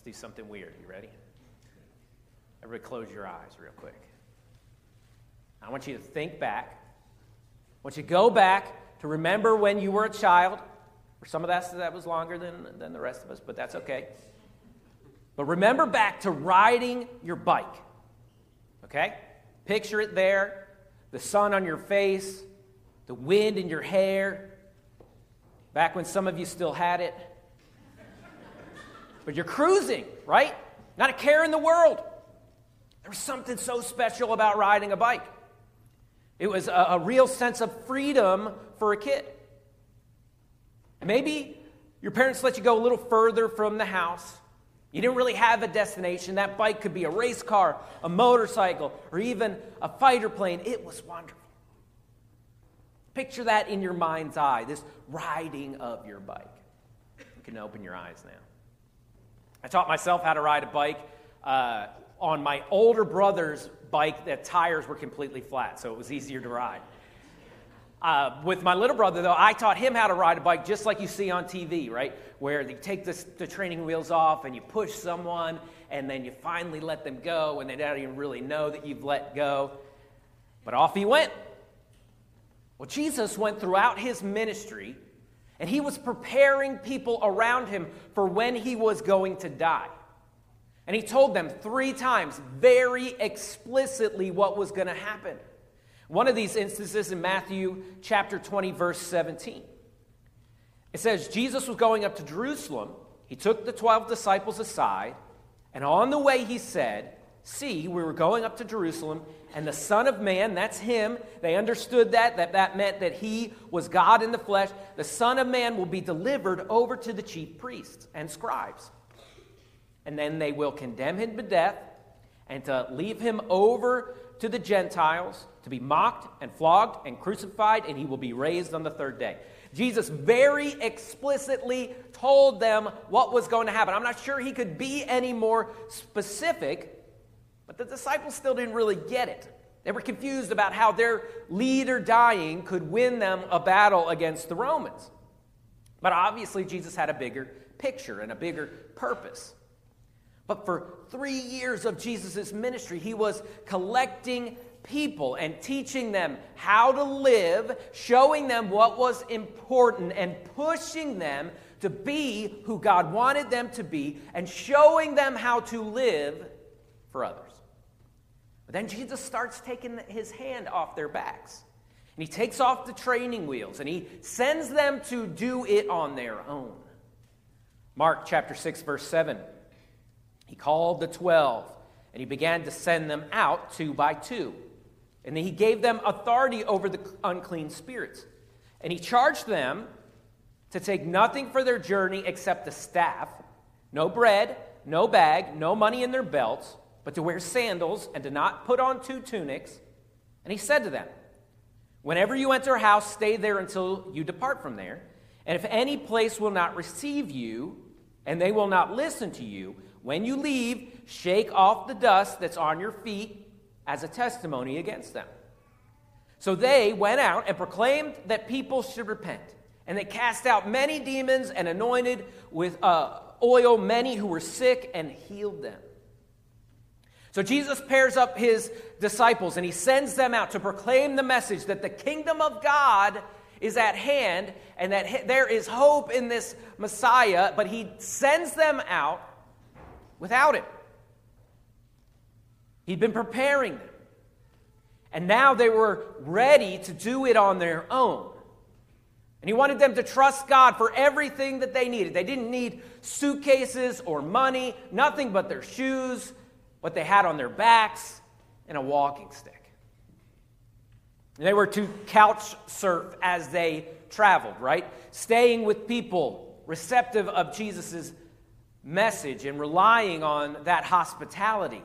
Let's do something weird. You ready? Everybody, close your eyes real quick. I want you to think back. I want you to go back to remember when you were a child. For some of that, that was longer than, than the rest of us, but that's okay. But remember back to riding your bike. Okay? Picture it there the sun on your face, the wind in your hair, back when some of you still had it. But you're cruising, right? Not a care in the world. There was something so special about riding a bike. It was a, a real sense of freedom for a kid. Maybe your parents let you go a little further from the house. You didn't really have a destination. That bike could be a race car, a motorcycle, or even a fighter plane. It was wonderful. Picture that in your mind's eye, this riding of your bike. You can open your eyes now. I taught myself how to ride a bike uh, on my older brother's bike that tires were completely flat, so it was easier to ride. Uh, with my little brother, though, I taught him how to ride a bike just like you see on TV, right? Where you take this, the training wheels off and you push someone, and then you finally let them go, and they don't even really know that you've let go. But off he went. Well, Jesus went throughout his ministry, and he was preparing people around him for when he was going to die. And he told them three times, very explicitly, what was going to happen. One of these instances in Matthew chapter 20, verse 17. It says, Jesus was going up to Jerusalem. He took the 12 disciples aside, and on the way he said, See, we were going up to Jerusalem, and the Son of Man, that's him, they understood that, that that meant that he was God in the flesh. The Son of Man will be delivered over to the chief priests and scribes. And then they will condemn him to death and to leave him over to the Gentiles to be mocked and flogged and crucified, and he will be raised on the third day. Jesus very explicitly told them what was going to happen. I'm not sure he could be any more specific, but the disciples still didn't really get it. They were confused about how their leader dying could win them a battle against the Romans. But obviously, Jesus had a bigger picture and a bigger purpose. But for three years of Jesus' ministry, he was collecting people and teaching them how to live, showing them what was important, and pushing them to be who God wanted them to be, and showing them how to live for others. But then Jesus starts taking his hand off their backs. And he takes off the training wheels and he sends them to do it on their own. Mark chapter 6, verse 7. He called the twelve and he began to send them out two by two. And he gave them authority over the unclean spirits. And he charged them to take nothing for their journey except a staff, no bread, no bag, no money in their belts, but to wear sandals and to not put on two tunics. And he said to them, Whenever you enter a house, stay there until you depart from there. And if any place will not receive you, and they will not listen to you, when you leave, shake off the dust that's on your feet as a testimony against them. So they went out and proclaimed that people should repent. And they cast out many demons and anointed with uh, oil many who were sick and healed them. So Jesus pairs up his disciples and he sends them out to proclaim the message that the kingdom of God is at hand and that there is hope in this Messiah, but he sends them out without it. He'd been preparing them. And now they were ready to do it on their own. And he wanted them to trust God for everything that they needed. They didn't need suitcases or money, nothing but their shoes, what they had on their backs, and a walking stick. And they were to couch surf as they traveled, right? Staying with people receptive of Jesus' message and relying on that hospitality.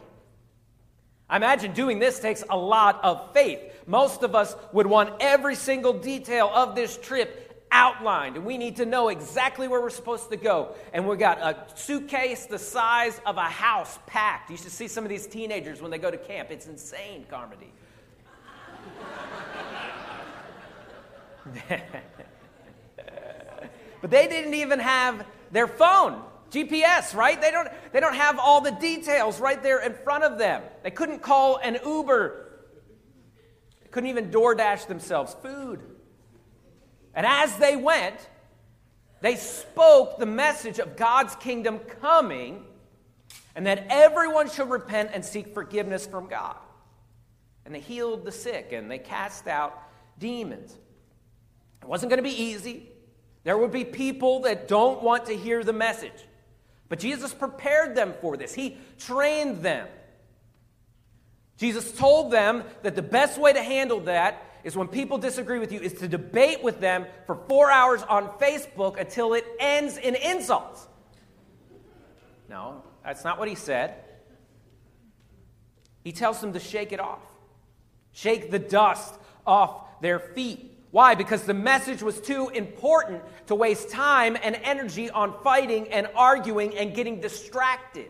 I imagine doing this takes a lot of faith. Most of us would want every single detail of this trip outlined, and we need to know exactly where we're supposed to go. And we've got a suitcase the size of a house packed. You should see some of these teenagers when they go to camp. It's insane, Carmody. but they didn't even have their phone GPS, right? They don't, they don't have all the details right there in front of them. They couldn't call an Uber, couldn't even DoorDash themselves food. And as they went, they spoke the message of God's kingdom coming and that everyone should repent and seek forgiveness from God. And they healed the sick and they cast out demons. It wasn't going to be easy. There would be people that don't want to hear the message. But Jesus prepared them for this, He trained them. Jesus told them that the best way to handle that is when people disagree with you is to debate with them for four hours on Facebook until it ends in insults. No, that's not what he said. He tells them to shake it off, shake the dust off their feet. Why? Because the message was too important to waste time and energy on fighting and arguing and getting distracted.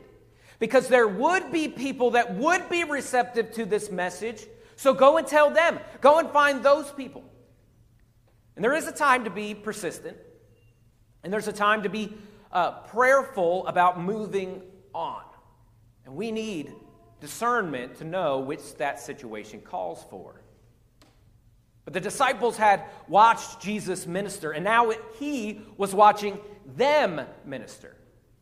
Because there would be people that would be receptive to this message. So go and tell them. Go and find those people. And there is a time to be persistent, and there's a time to be uh, prayerful about moving on. And we need discernment to know which that situation calls for. But the disciples had watched Jesus minister, and now he was watching them minister.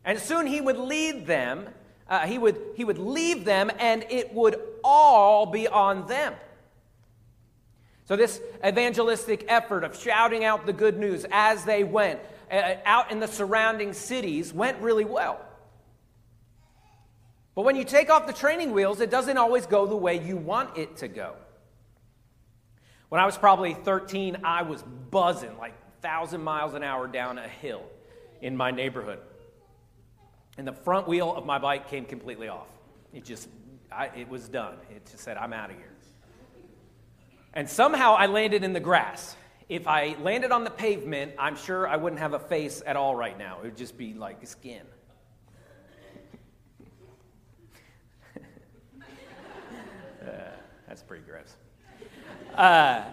And soon he would lead them, uh, he, would, he would leave them, and it would all be on them. So, this evangelistic effort of shouting out the good news as they went uh, out in the surrounding cities went really well. But when you take off the training wheels, it doesn't always go the way you want it to go. When I was probably 13, I was buzzing like 1,000 miles an hour down a hill in my neighborhood. And the front wheel of my bike came completely off. It just, I, it was done. It just said, I'm out of here. And somehow I landed in the grass. If I landed on the pavement, I'm sure I wouldn't have a face at all right now. It would just be like skin. uh, that's pretty gross. Uh,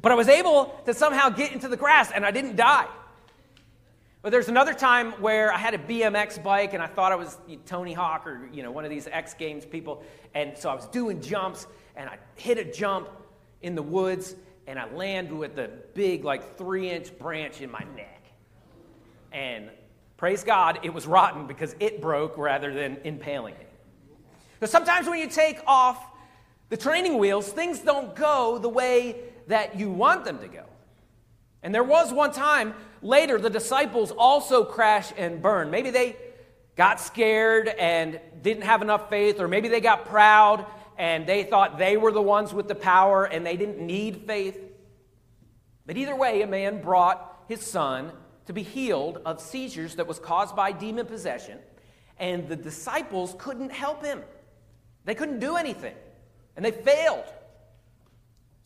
but I was able to somehow get into the grass and I didn't die. But there's another time where I had a BMX bike and I thought I was Tony Hawk or you know one of these X Games people, and so I was doing jumps and I hit a jump in the woods and I landed with a big like three inch branch in my neck, and praise God it was rotten because it broke rather than impaling me. So sometimes when you take off the training wheels, things don't go the way that you want them to go. And there was one time later, the disciples also crash and burn. Maybe they got scared and didn't have enough faith, or maybe they got proud and they thought they were the ones with the power and they didn't need faith. But either way, a man brought his son to be healed of seizures that was caused by demon possession, and the disciples couldn't help him. They couldn't do anything and they failed.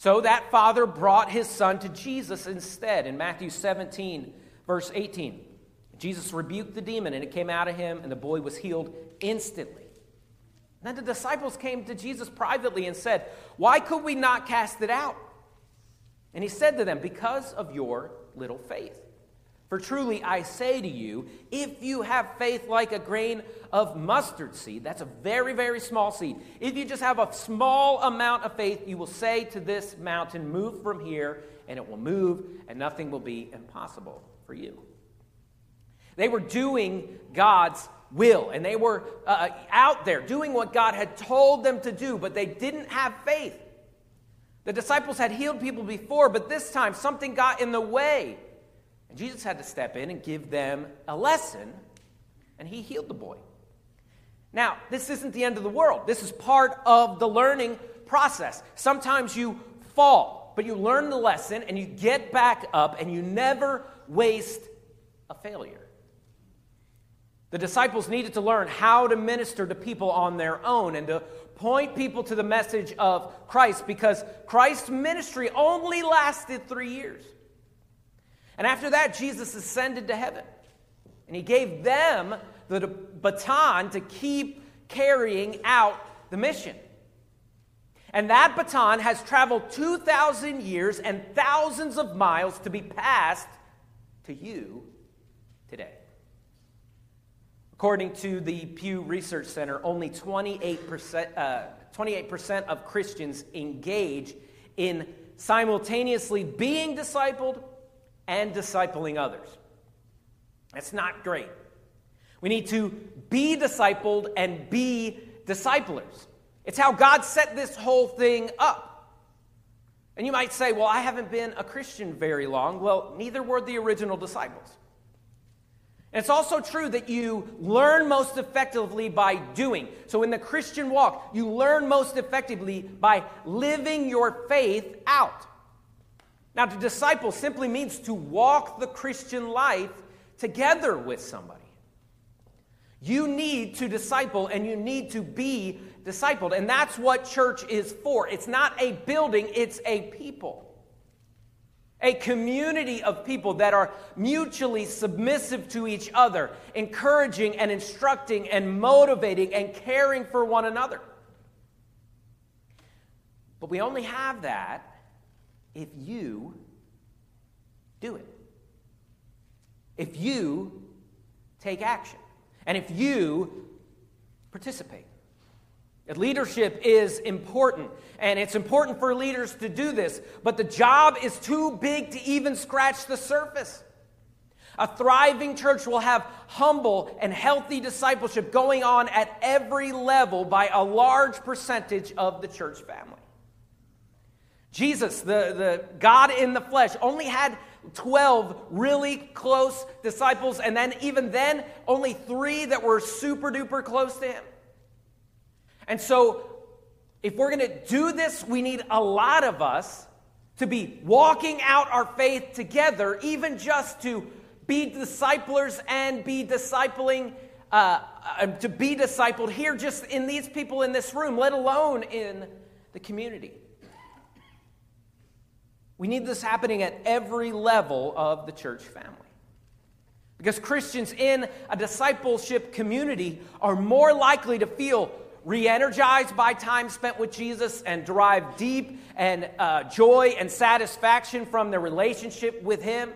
So that father brought his son to Jesus instead. In Matthew 17, verse 18, Jesus rebuked the demon and it came out of him, and the boy was healed instantly. then the disciples came to Jesus privately and said, Why could we not cast it out? And he said to them, Because of your little faith. For truly I say to you, if you have faith like a grain of mustard seed, that's a very, very small seed. If you just have a small amount of faith, you will say to this mountain, Move from here, and it will move, and nothing will be impossible for you. They were doing God's will, and they were uh, out there doing what God had told them to do, but they didn't have faith. The disciples had healed people before, but this time something got in the way. And Jesus had to step in and give them a lesson, and he healed the boy. Now, this isn't the end of the world. This is part of the learning process. Sometimes you fall, but you learn the lesson and you get back up and you never waste a failure. The disciples needed to learn how to minister to people on their own and to point people to the message of Christ because Christ's ministry only lasted three years. And after that, Jesus ascended to heaven. And he gave them the baton to keep carrying out the mission. And that baton has traveled 2,000 years and thousands of miles to be passed to you today. According to the Pew Research Center, only 28%, uh, 28% of Christians engage in simultaneously being discipled and discipling others. That's not great. We need to be discipled and be disciplers. It's how God set this whole thing up. And you might say, well, I haven't been a Christian very long. Well, neither were the original disciples. And it's also true that you learn most effectively by doing. So in the Christian walk, you learn most effectively by living your faith out. Now, to disciple simply means to walk the Christian life together with somebody. You need to disciple and you need to be discipled. And that's what church is for. It's not a building, it's a people. A community of people that are mutually submissive to each other, encouraging and instructing and motivating and caring for one another. But we only have that if you do it. If you take action. And if you participate. Leadership is important, and it's important for leaders to do this, but the job is too big to even scratch the surface. A thriving church will have humble and healthy discipleship going on at every level by a large percentage of the church family. Jesus, the, the God in the flesh, only had 12 really close disciples, and then even then, only three that were super duper close to him. And so, if we're going to do this, we need a lot of us to be walking out our faith together, even just to be disciplers and be discipling, uh, uh, to be discipled here, just in these people in this room, let alone in the community. We need this happening at every level of the church family. Because Christians in a discipleship community are more likely to feel re energized by time spent with Jesus and derive deep and uh, joy and satisfaction from their relationship with Him.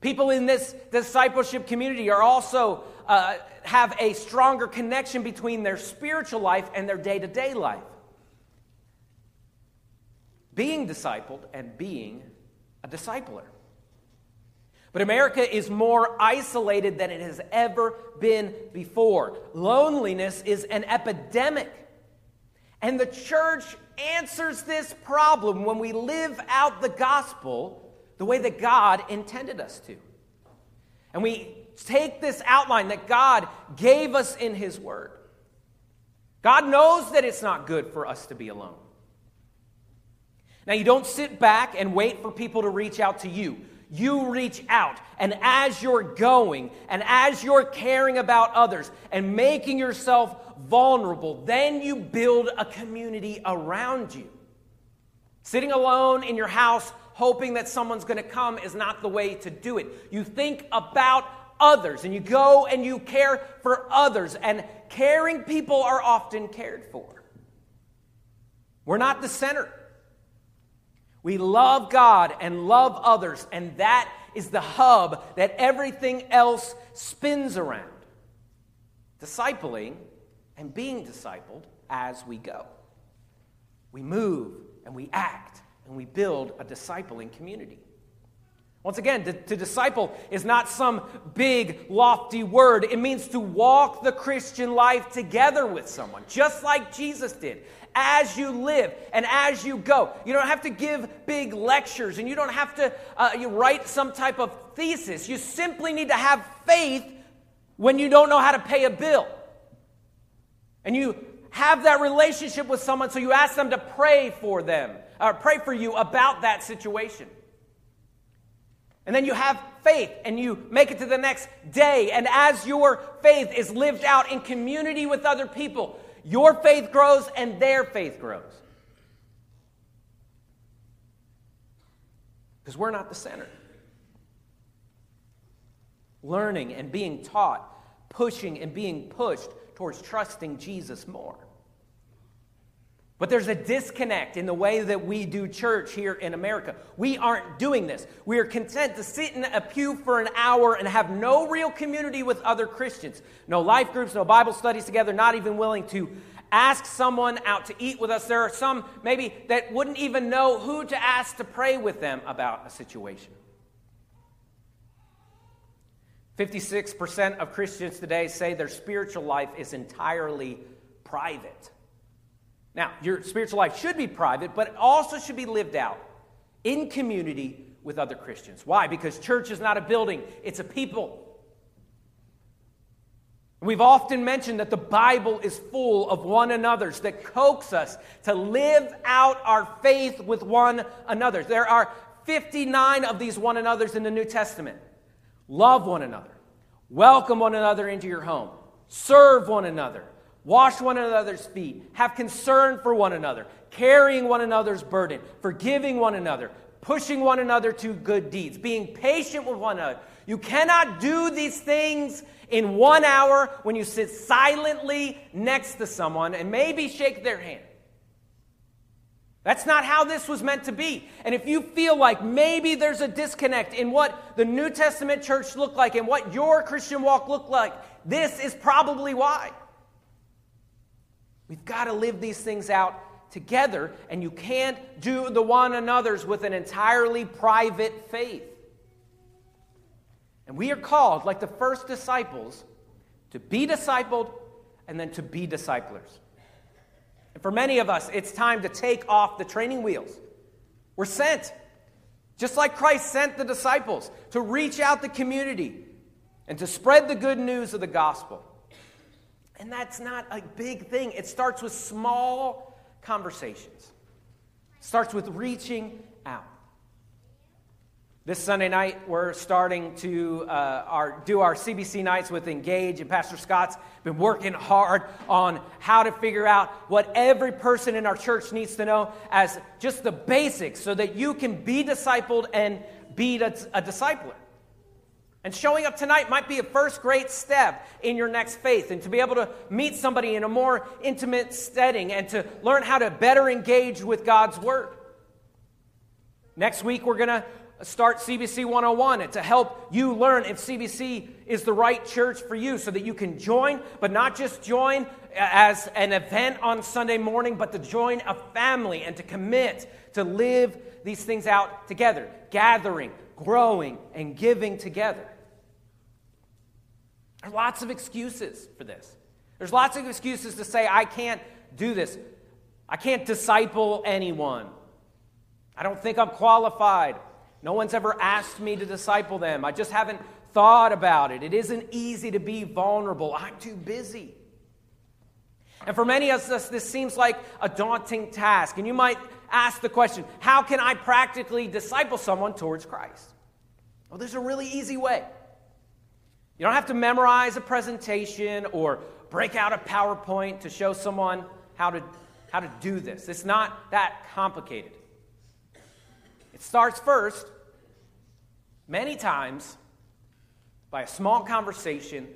People in this discipleship community are also uh, have a stronger connection between their spiritual life and their day to day life. Being discipled and being a discipler. But America is more isolated than it has ever been before. Loneliness is an epidemic. And the church answers this problem when we live out the gospel the way that God intended us to. And we take this outline that God gave us in His Word. God knows that it's not good for us to be alone. Now, you don't sit back and wait for people to reach out to you you reach out. And as you're going and as you're caring about others and making yourself vulnerable, then you build a community around you. Sitting alone in your house, hoping that someone's going to come, is not the way to do it. You think about others and you go and you care for others, and caring people are often cared for. We're not the center. We love God and love others, and that is the hub that everything else spins around. Discipling and being discipled as we go. We move and we act and we build a discipling community. Once again, to, to, disciple is not some big, lofty word. It means to walk the Christian life together with someone, just like Jesus did as you live and as you go. You don't have to give big lectures and you don't have to uh, you write some type of thesis. You simply need to have faith when you don't know how to pay a bill. And you have that relationship with someone, so you ask them to pray for them, or pray for you about that situation. And then you have faith and you make it to the next day. And as your faith is lived out in community with other people, your faith grows and their faith grows. Because we're not the center. Learning and being taught, pushing and being pushed towards trusting Jesus more. But there's a disconnect in the way that we do church here in America. We aren't doing this. We are content to sit in a pew for an hour and have no real community with other Christians. No life groups, no Bible studies together, not even willing to ask someone out to eat with us. There are some maybe that wouldn't even know who to ask to pray with them about a situation. 56% of Christians today say their spiritual life is entirely private. Now, your spiritual life should be private, but it also should be lived out in community with other Christians. Why? Because church is not a building, it's a people. We've often mentioned that the Bible is full of one another's that coax us to live out our faith with one another. There are 59 of these one another's in the New Testament. Love one another, welcome one another into your home, serve one another, Wash one another's feet. Have concern for one another, carrying one another's burden, forgiving one another, pushing one another to good deeds, being patient with one another. You cannot do these things in one hour when you sit silently next to someone and maybe shake their hand. That's not how this was meant to be. And if you feel like maybe there's a disconnect in what the New Testament church looked like and what your Christian walk looked like, this is probably why. We've got to live these things out together, and you can't do the one another's with an entirely private faith. And we are called, like the first disciples, to be discipled and then to be disciplers. And for many of us, it's time to take off the training wheels. We're sent, just like Christ sent the disciples, to reach out the community and to spread the good news of the gospel. And that's not a big thing. It starts with small conversations. It starts with reaching out. This Sunday night, we're starting to uh, our, do our CBC nights with Engage, and Pastor Scott's been working hard on how to figure out what every person in our church needs to know as just the basics so that you can be discipled and be a, a discipler. And showing up tonight might be a first great step in your next faith and to be able to meet somebody in a more intimate setting and to learn how to better engage with God's Word. Next week, we're going to start CBC 101 and to help you learn if CBC is the right church for you so that you can join, but not just join as an event on Sunday morning, but to join a family and to commit to live these things out together, gathering, growing, and giving together. There's lots of excuses for this. There's lots of excuses to say, I can't do this. I can't disciple anyone. I don't think I'm qualified. No one's ever asked me to disciple them. I just haven't thought about it. It isn't easy to be vulnerable. I'm too busy. And for many of us, this seems like a daunting task. And you might ask the question how can I practically disciple someone towards Christ? Well, there's a really easy way. You don't have to memorize a presentation or break out a PowerPoint to show someone how to, how to do this. It's not that complicated. It starts first, many times, by a small conversation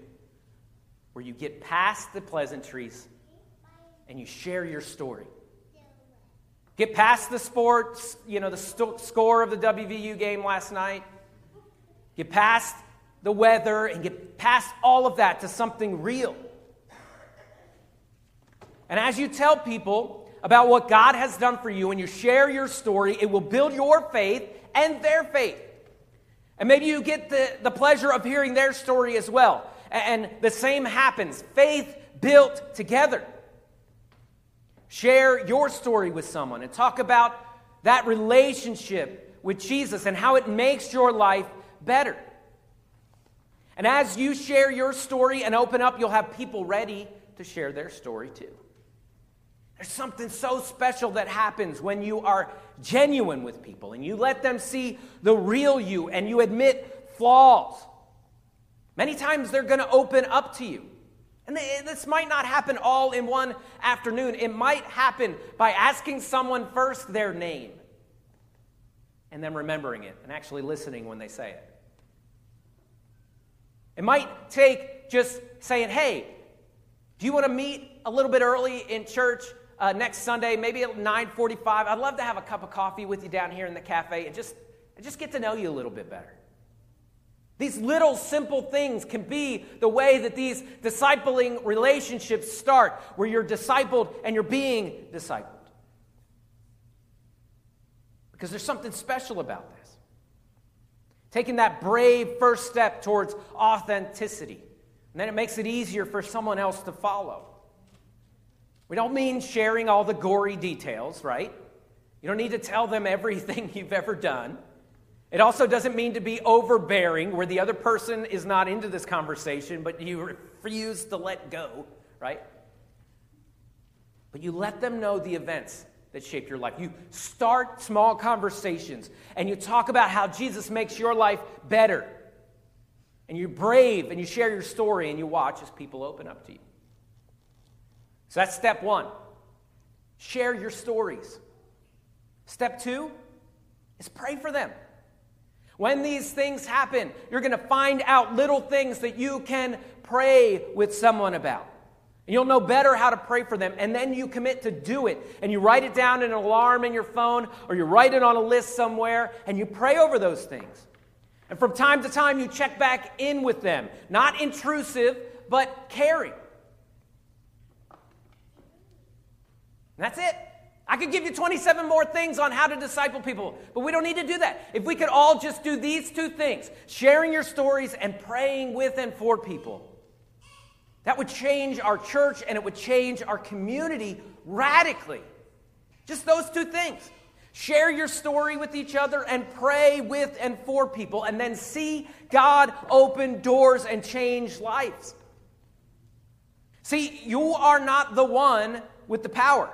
where you get past the pleasantries and you share your story. Get past the sports, you know, the st- score of the WVU game last night. Get past the weather and get past all of that to something real. And as you tell people about what God has done for you and you share your story, it will build your faith and their faith. And maybe you get the, the pleasure of hearing their story as well. And the same happens faith built together. Share your story with someone and talk about that relationship with Jesus and how it makes your life better. And as you share your story and open up, you'll have people ready to share their story too. There's something so special that happens when you are genuine with people and you let them see the real you and you admit flaws. Many times they're going to open up to you. And this might not happen all in one afternoon. It might happen by asking someone first their name and then remembering it and actually listening when they say it. It might take just saying, hey, do you want to meet a little bit early in church uh, next Sunday, maybe at 9:45. I'd love to have a cup of coffee with you down here in the cafe and just, and just get to know you a little bit better. These little simple things can be the way that these discipling relationships start, where you're discipled and you're being discipled. Because there's something special about this. Taking that brave first step towards authenticity. And then it makes it easier for someone else to follow. We don't mean sharing all the gory details, right? You don't need to tell them everything you've ever done. It also doesn't mean to be overbearing, where the other person is not into this conversation, but you refuse to let go, right? But you let them know the events that shape your life. You start small conversations and you talk about how Jesus makes your life better. And you're brave and you share your story and you watch as people open up to you. So that's step one. Share your stories. Step two is pray for them. When these things happen, you're going to find out little things that you can pray with someone about. And you'll know better how to pray for them. And then you commit to do it. And you write it down in an alarm in your phone, or you write it on a list somewhere, and you pray over those things. And from time to time, you check back in with them. Not intrusive, but caring. And that's it. I could give you 27 more things on how to disciple people, but we don't need to do that. If we could all just do these two things sharing your stories and praying with and for people that would change our church and it would change our community radically. Just those two things. Share your story with each other and pray with and for people, and then see God open doors and change lives. See, you are not the one with the power.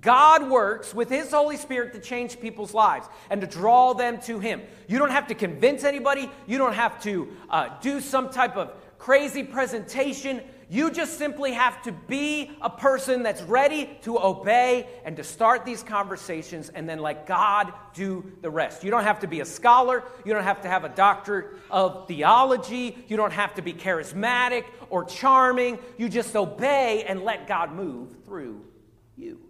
God works with His Holy Spirit to change people's lives and to draw them to Him. You don't have to convince anybody, you don't have to uh, do some type of crazy presentation. You just simply have to be a person that's ready to obey and to start these conversations and then let God do the rest. You don't have to be a scholar. You don't have to have a doctorate of theology. You don't have to be charismatic or charming. You just obey and let God move through you.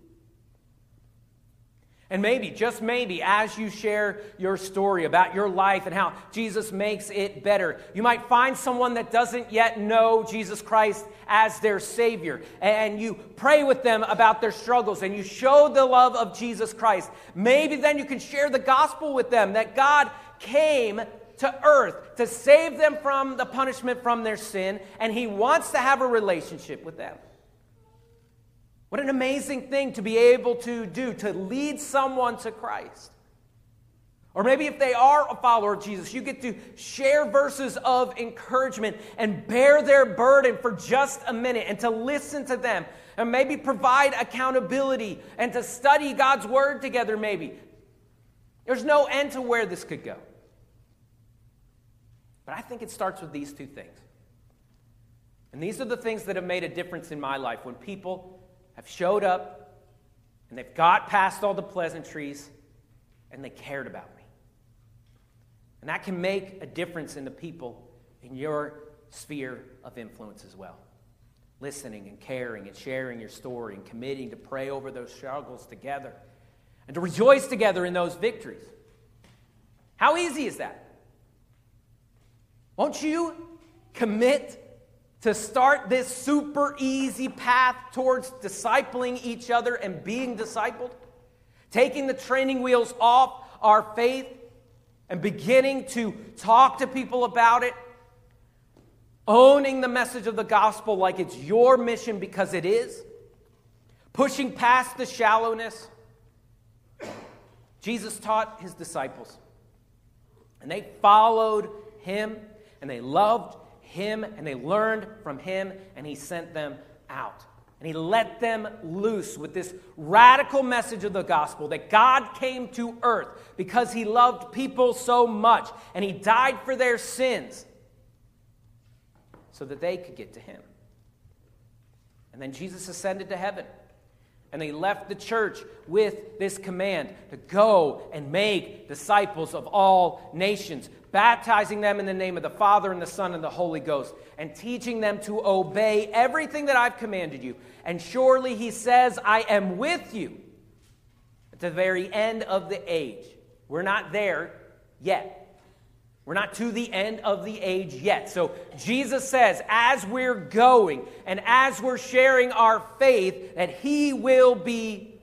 And maybe, just maybe, as you share your story about your life and how Jesus makes it better, you might find someone that doesn't yet know Jesus Christ as their Savior. And you pray with them about their struggles and you show the love of Jesus Christ. Maybe then you can share the gospel with them that God came to earth to save them from the punishment from their sin, and He wants to have a relationship with them. What an amazing thing to be able to do, to lead someone to Christ. Or maybe if they are a follower of Jesus, you get to share verses of encouragement and bear their burden for just a minute and to listen to them and maybe provide accountability and to study God's word together, maybe. There's no end to where this could go. But I think it starts with these two things. And these are the things that have made a difference in my life when people have showed up and they've got past all the pleasantries and they cared about me. And that can make a difference in the people in your sphere of influence as well. Listening and caring and sharing your story and committing to pray over those struggles together and to rejoice together in those victories. How easy is that? Won't you commit to start this super easy path towards discipling each other and being discipled, taking the training wheels off our faith and beginning to talk to people about it, owning the message of the gospel like it's your mission because it is, pushing past the shallowness. Jesus taught his disciples, and they followed him and they loved him and they learned from him and he sent them out. And he let them loose with this radical message of the gospel that God came to earth because he loved people so much and he died for their sins so that they could get to him. And then Jesus ascended to heaven. And they left the church with this command to go and make disciples of all nations, baptizing them in the name of the Father and the Son and the Holy Ghost, and teaching them to obey everything that I've commanded you. And surely he says, I am with you at the very end of the age. We're not there yet. We're not to the end of the age yet. So Jesus says, as we're going and as we're sharing our faith, that He will be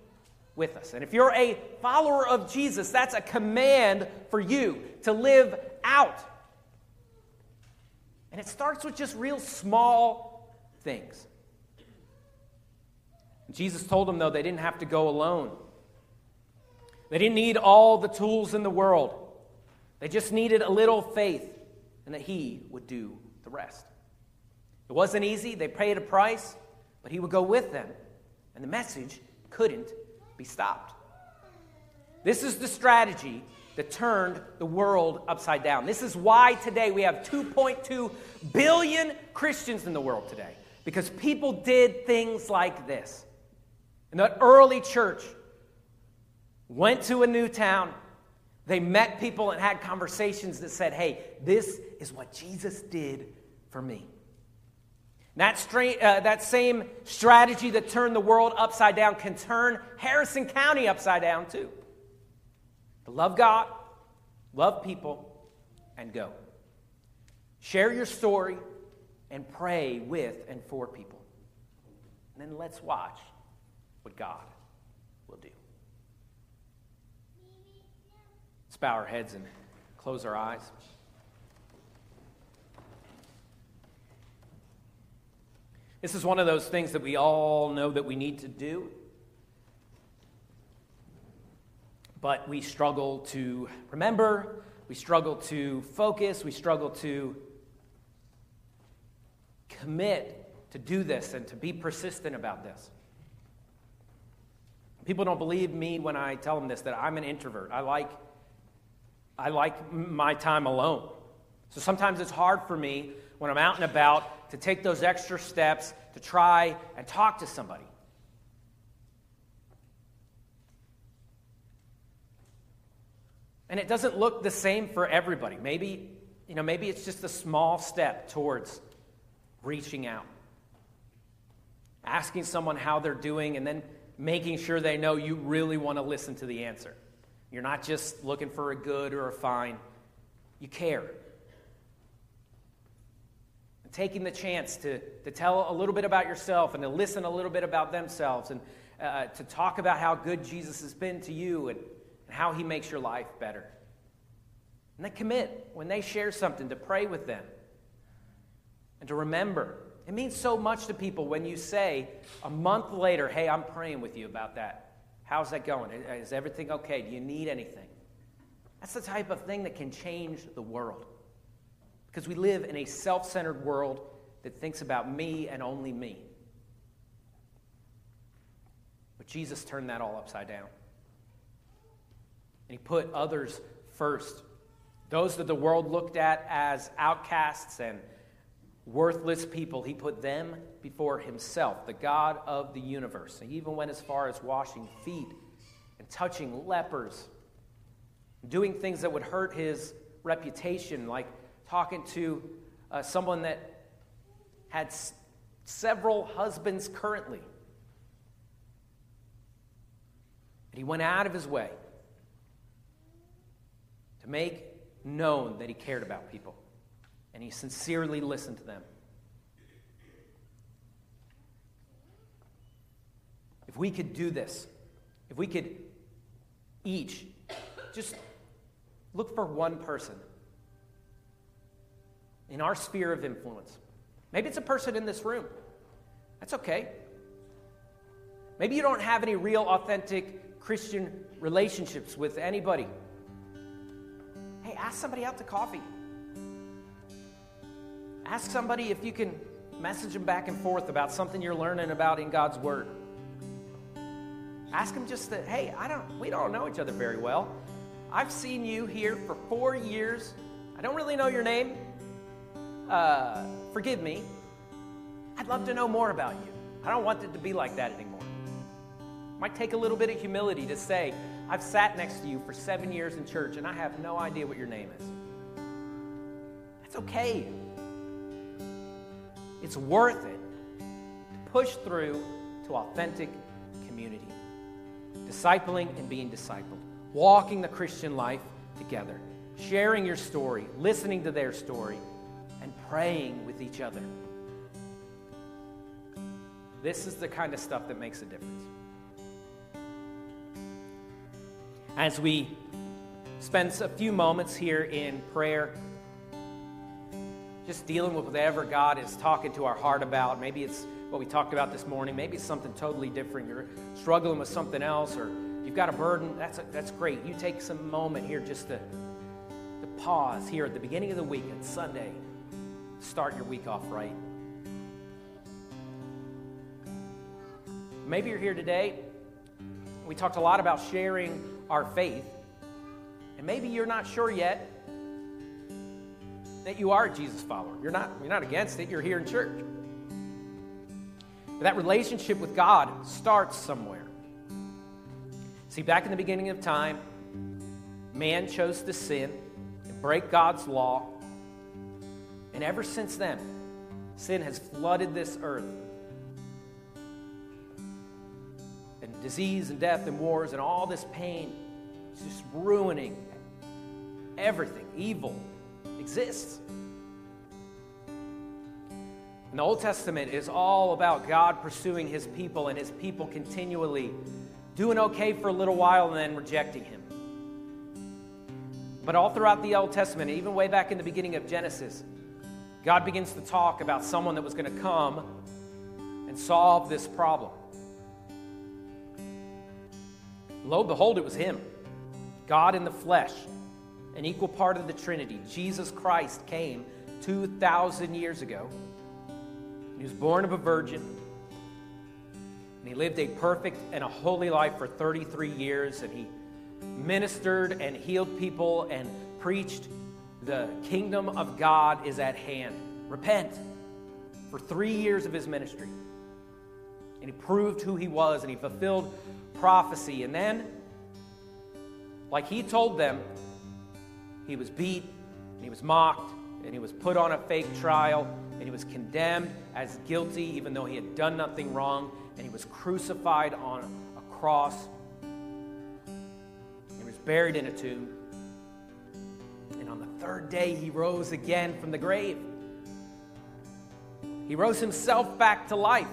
with us. And if you're a follower of Jesus, that's a command for you to live out. And it starts with just real small things. Jesus told them, though, they didn't have to go alone. They didn't need all the tools in the world. They just needed a little faith and that He would do the rest. It wasn't easy, they paid a price, but He would go with them, and the message couldn't be stopped. This is the strategy that turned the world upside down. This is why today we have 2.2 billion Christians in the world today, because people did things like this. And the early church went to a new town they met people and had conversations that said, hey, this is what Jesus did for me. That, stra- uh, that same strategy that turned the world upside down can turn Harrison County upside down too. To love God, love people, and go. Share your story and pray with and for people. And then let's watch what God Let's bow our heads and close our eyes. This is one of those things that we all know that we need to do, but we struggle to remember, we struggle to focus, we struggle to commit to do this and to be persistent about this. People don't believe me when I tell them this that I'm an introvert. I like I like my time alone. So sometimes it's hard for me when I'm out and about to take those extra steps to try and talk to somebody. And it doesn't look the same for everybody. Maybe, you know, maybe it's just a small step towards reaching out. Asking someone how they're doing and then making sure they know you really want to listen to the answer. You're not just looking for a good or a fine, you care. And taking the chance to, to tell a little bit about yourself and to listen a little bit about themselves and uh, to talk about how good Jesus has been to you and, and how he makes your life better. And they commit when they share something to pray with them and to remember. It means so much to people when you say a month later, hey, I'm praying with you about that. How's that going? Is everything okay? Do you need anything? That's the type of thing that can change the world. Because we live in a self centered world that thinks about me and only me. But Jesus turned that all upside down. And he put others first. Those that the world looked at as outcasts and worthless people, he put them before himself, the God of the universe. He even went as far as washing feet and touching lepers, doing things that would hurt his reputation, like talking to uh, someone that had s- several husbands currently. And he went out of his way to make known that he cared about people and he sincerely listened to them. If we could do this, if we could each just look for one person in our sphere of influence. Maybe it's a person in this room. That's okay. Maybe you don't have any real, authentic Christian relationships with anybody. Hey, ask somebody out to coffee. Ask somebody if you can message them back and forth about something you're learning about in God's Word. Ask them just that, hey, I don't, we don't know each other very well. I've seen you here for four years. I don't really know your name. Uh, forgive me. I'd love to know more about you. I don't want it to be like that anymore. Might take a little bit of humility to say, I've sat next to you for seven years in church and I have no idea what your name is. That's okay. It's worth it to push through to authentic community, discipling and being discipled, walking the Christian life together, sharing your story, listening to their story, and praying with each other. This is the kind of stuff that makes a difference. As we spend a few moments here in prayer, just dealing with whatever God is talking to our heart about. Maybe it's what we talked about this morning. Maybe it's something totally different. You're struggling with something else, or you've got a burden. That's, a, that's great. You take some moment here just to, to pause here at the beginning of the week, on Sunday. Start your week off right. Maybe you're here today. We talked a lot about sharing our faith. And maybe you're not sure yet that you are a Jesus follower. You're not, you're not against it, you're here in church. But that relationship with God starts somewhere. See, back in the beginning of time, man chose to sin and break God's law. And ever since then, sin has flooded this earth And disease and death and wars and all this pain. It's just ruining everything. Evil exists. And the Old Testament is all about God pursuing his people and his people continually doing okay for a little while and then rejecting him. But all throughout the Old Testament, even way back in the beginning of Genesis, God begins to talk about someone that was going to come and solve this problem. Lo and behold, it was him, God in the flesh, an equal part of the Trinity. Jesus Christ came 2,000 years ago. He was born of a virgin. And he lived a perfect and a holy life for 33 years. And he ministered and healed people and preached the kingdom of God is at hand. Repent for three years of his ministry. And he proved who he was and he fulfilled prophecy. And then, like he told them, he was beat, and he was mocked, and he was put on a fake trial, and he was condemned as guilty, even though he had done nothing wrong, and he was crucified on a cross. He was buried in a tomb. And on the third day, he rose again from the grave. He rose himself back to life.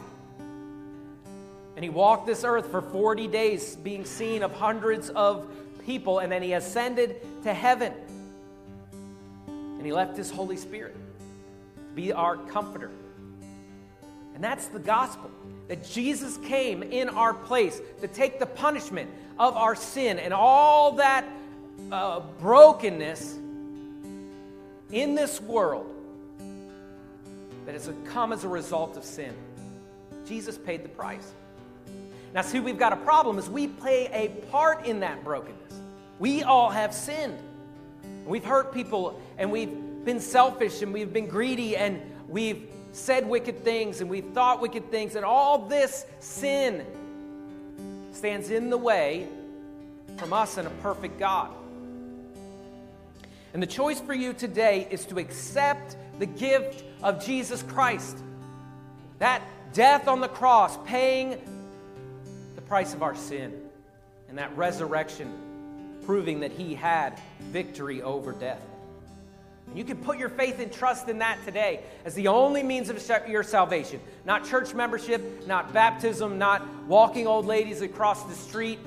And he walked this earth for 40 days, being seen of hundreds of people, and then he ascended to heaven. And he left his Holy Spirit to be our comforter. And that's the gospel that Jesus came in our place to take the punishment of our sin and all that uh, brokenness in this world that has come as a result of sin. Jesus paid the price. Now, see, we've got a problem is we play a part in that brokenness. We all have sinned. We've hurt people and we've been selfish and we've been greedy and we've said wicked things and we've thought wicked things, and all this sin stands in the way from us and a perfect God. And the choice for you today is to accept the gift of Jesus Christ. That death on the cross, paying the price of our sin and that resurrection proving that he had victory over death. And you can put your faith and trust in that today as the only means of your salvation. Not church membership, not baptism, not walking old ladies across the street.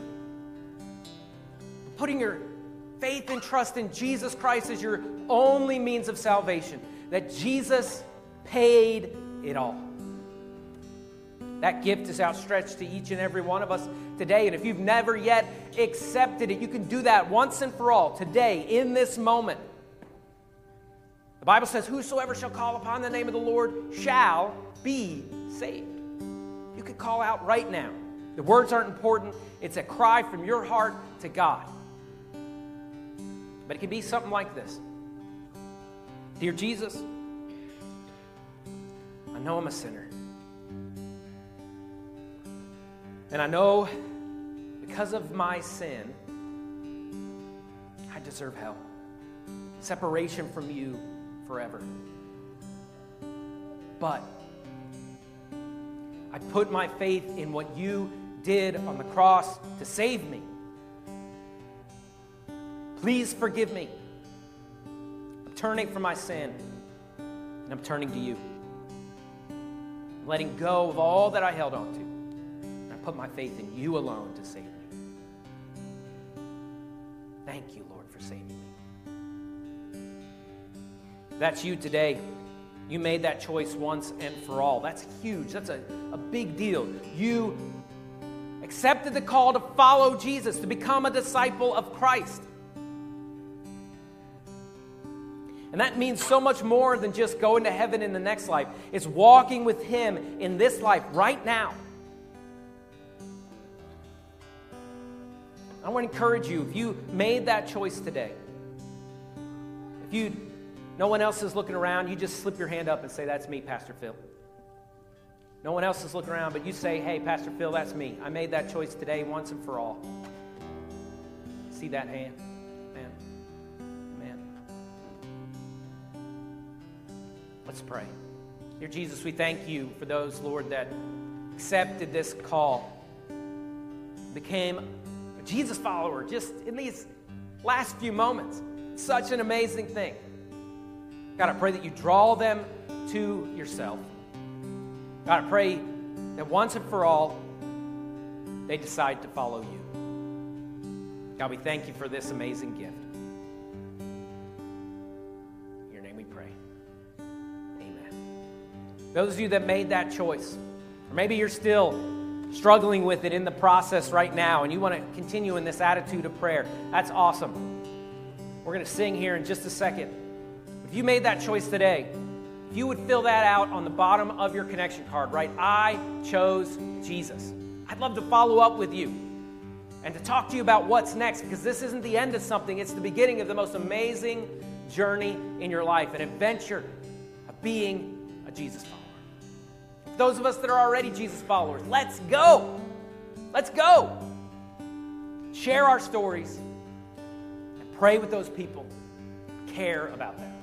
Putting your faith and trust in Jesus Christ as your only means of salvation. That Jesus paid it all. That gift is outstretched to each and every one of us today. And if you've never yet accepted it, you can do that once and for all today, in this moment. The Bible says, Whosoever shall call upon the name of the Lord shall be saved. You can call out right now. The words aren't important, it's a cry from your heart to God. But it can be something like this Dear Jesus, I know I'm a sinner. And I know because of my sin, I deserve hell, separation from you forever. But I put my faith in what you did on the cross to save me. Please forgive me. I'm turning from my sin, and I'm turning to you. I'm letting go of all that I held on to. Put my faith in you alone to save me. Thank you, Lord, for saving me. That's you today. You made that choice once and for all. That's huge. That's a, a big deal. You accepted the call to follow Jesus, to become a disciple of Christ. And that means so much more than just going to heaven in the next life. It's walking with Him in this life right now. I want to encourage you if you made that choice today, if you no one else is looking around, you just slip your hand up and say, That's me, Pastor Phil. No one else is looking around, but you say, Hey, Pastor Phil, that's me. I made that choice today once and for all. See that hand? Man. Man. Let's pray. Dear Jesus, we thank you for those, Lord, that accepted this call, became Jesus follower just in these last few moments. Such an amazing thing. God, I pray that you draw them to yourself. God, I pray that once and for all, they decide to follow you. God, we thank you for this amazing gift. In your name we pray. Amen. Those of you that made that choice, or maybe you're still struggling with it in the process right now and you want to continue in this attitude of prayer, that's awesome. We're going to sing here in just a second. If you made that choice today, if you would fill that out on the bottom of your connection card, right? I chose Jesus. I'd love to follow up with you and to talk to you about what's next because this isn't the end of something, it's the beginning of the most amazing journey in your life, an adventure of being a Jesus follower. Those of us that are already Jesus followers, let's go. Let's go. Share our stories and pray with those people. Care about them.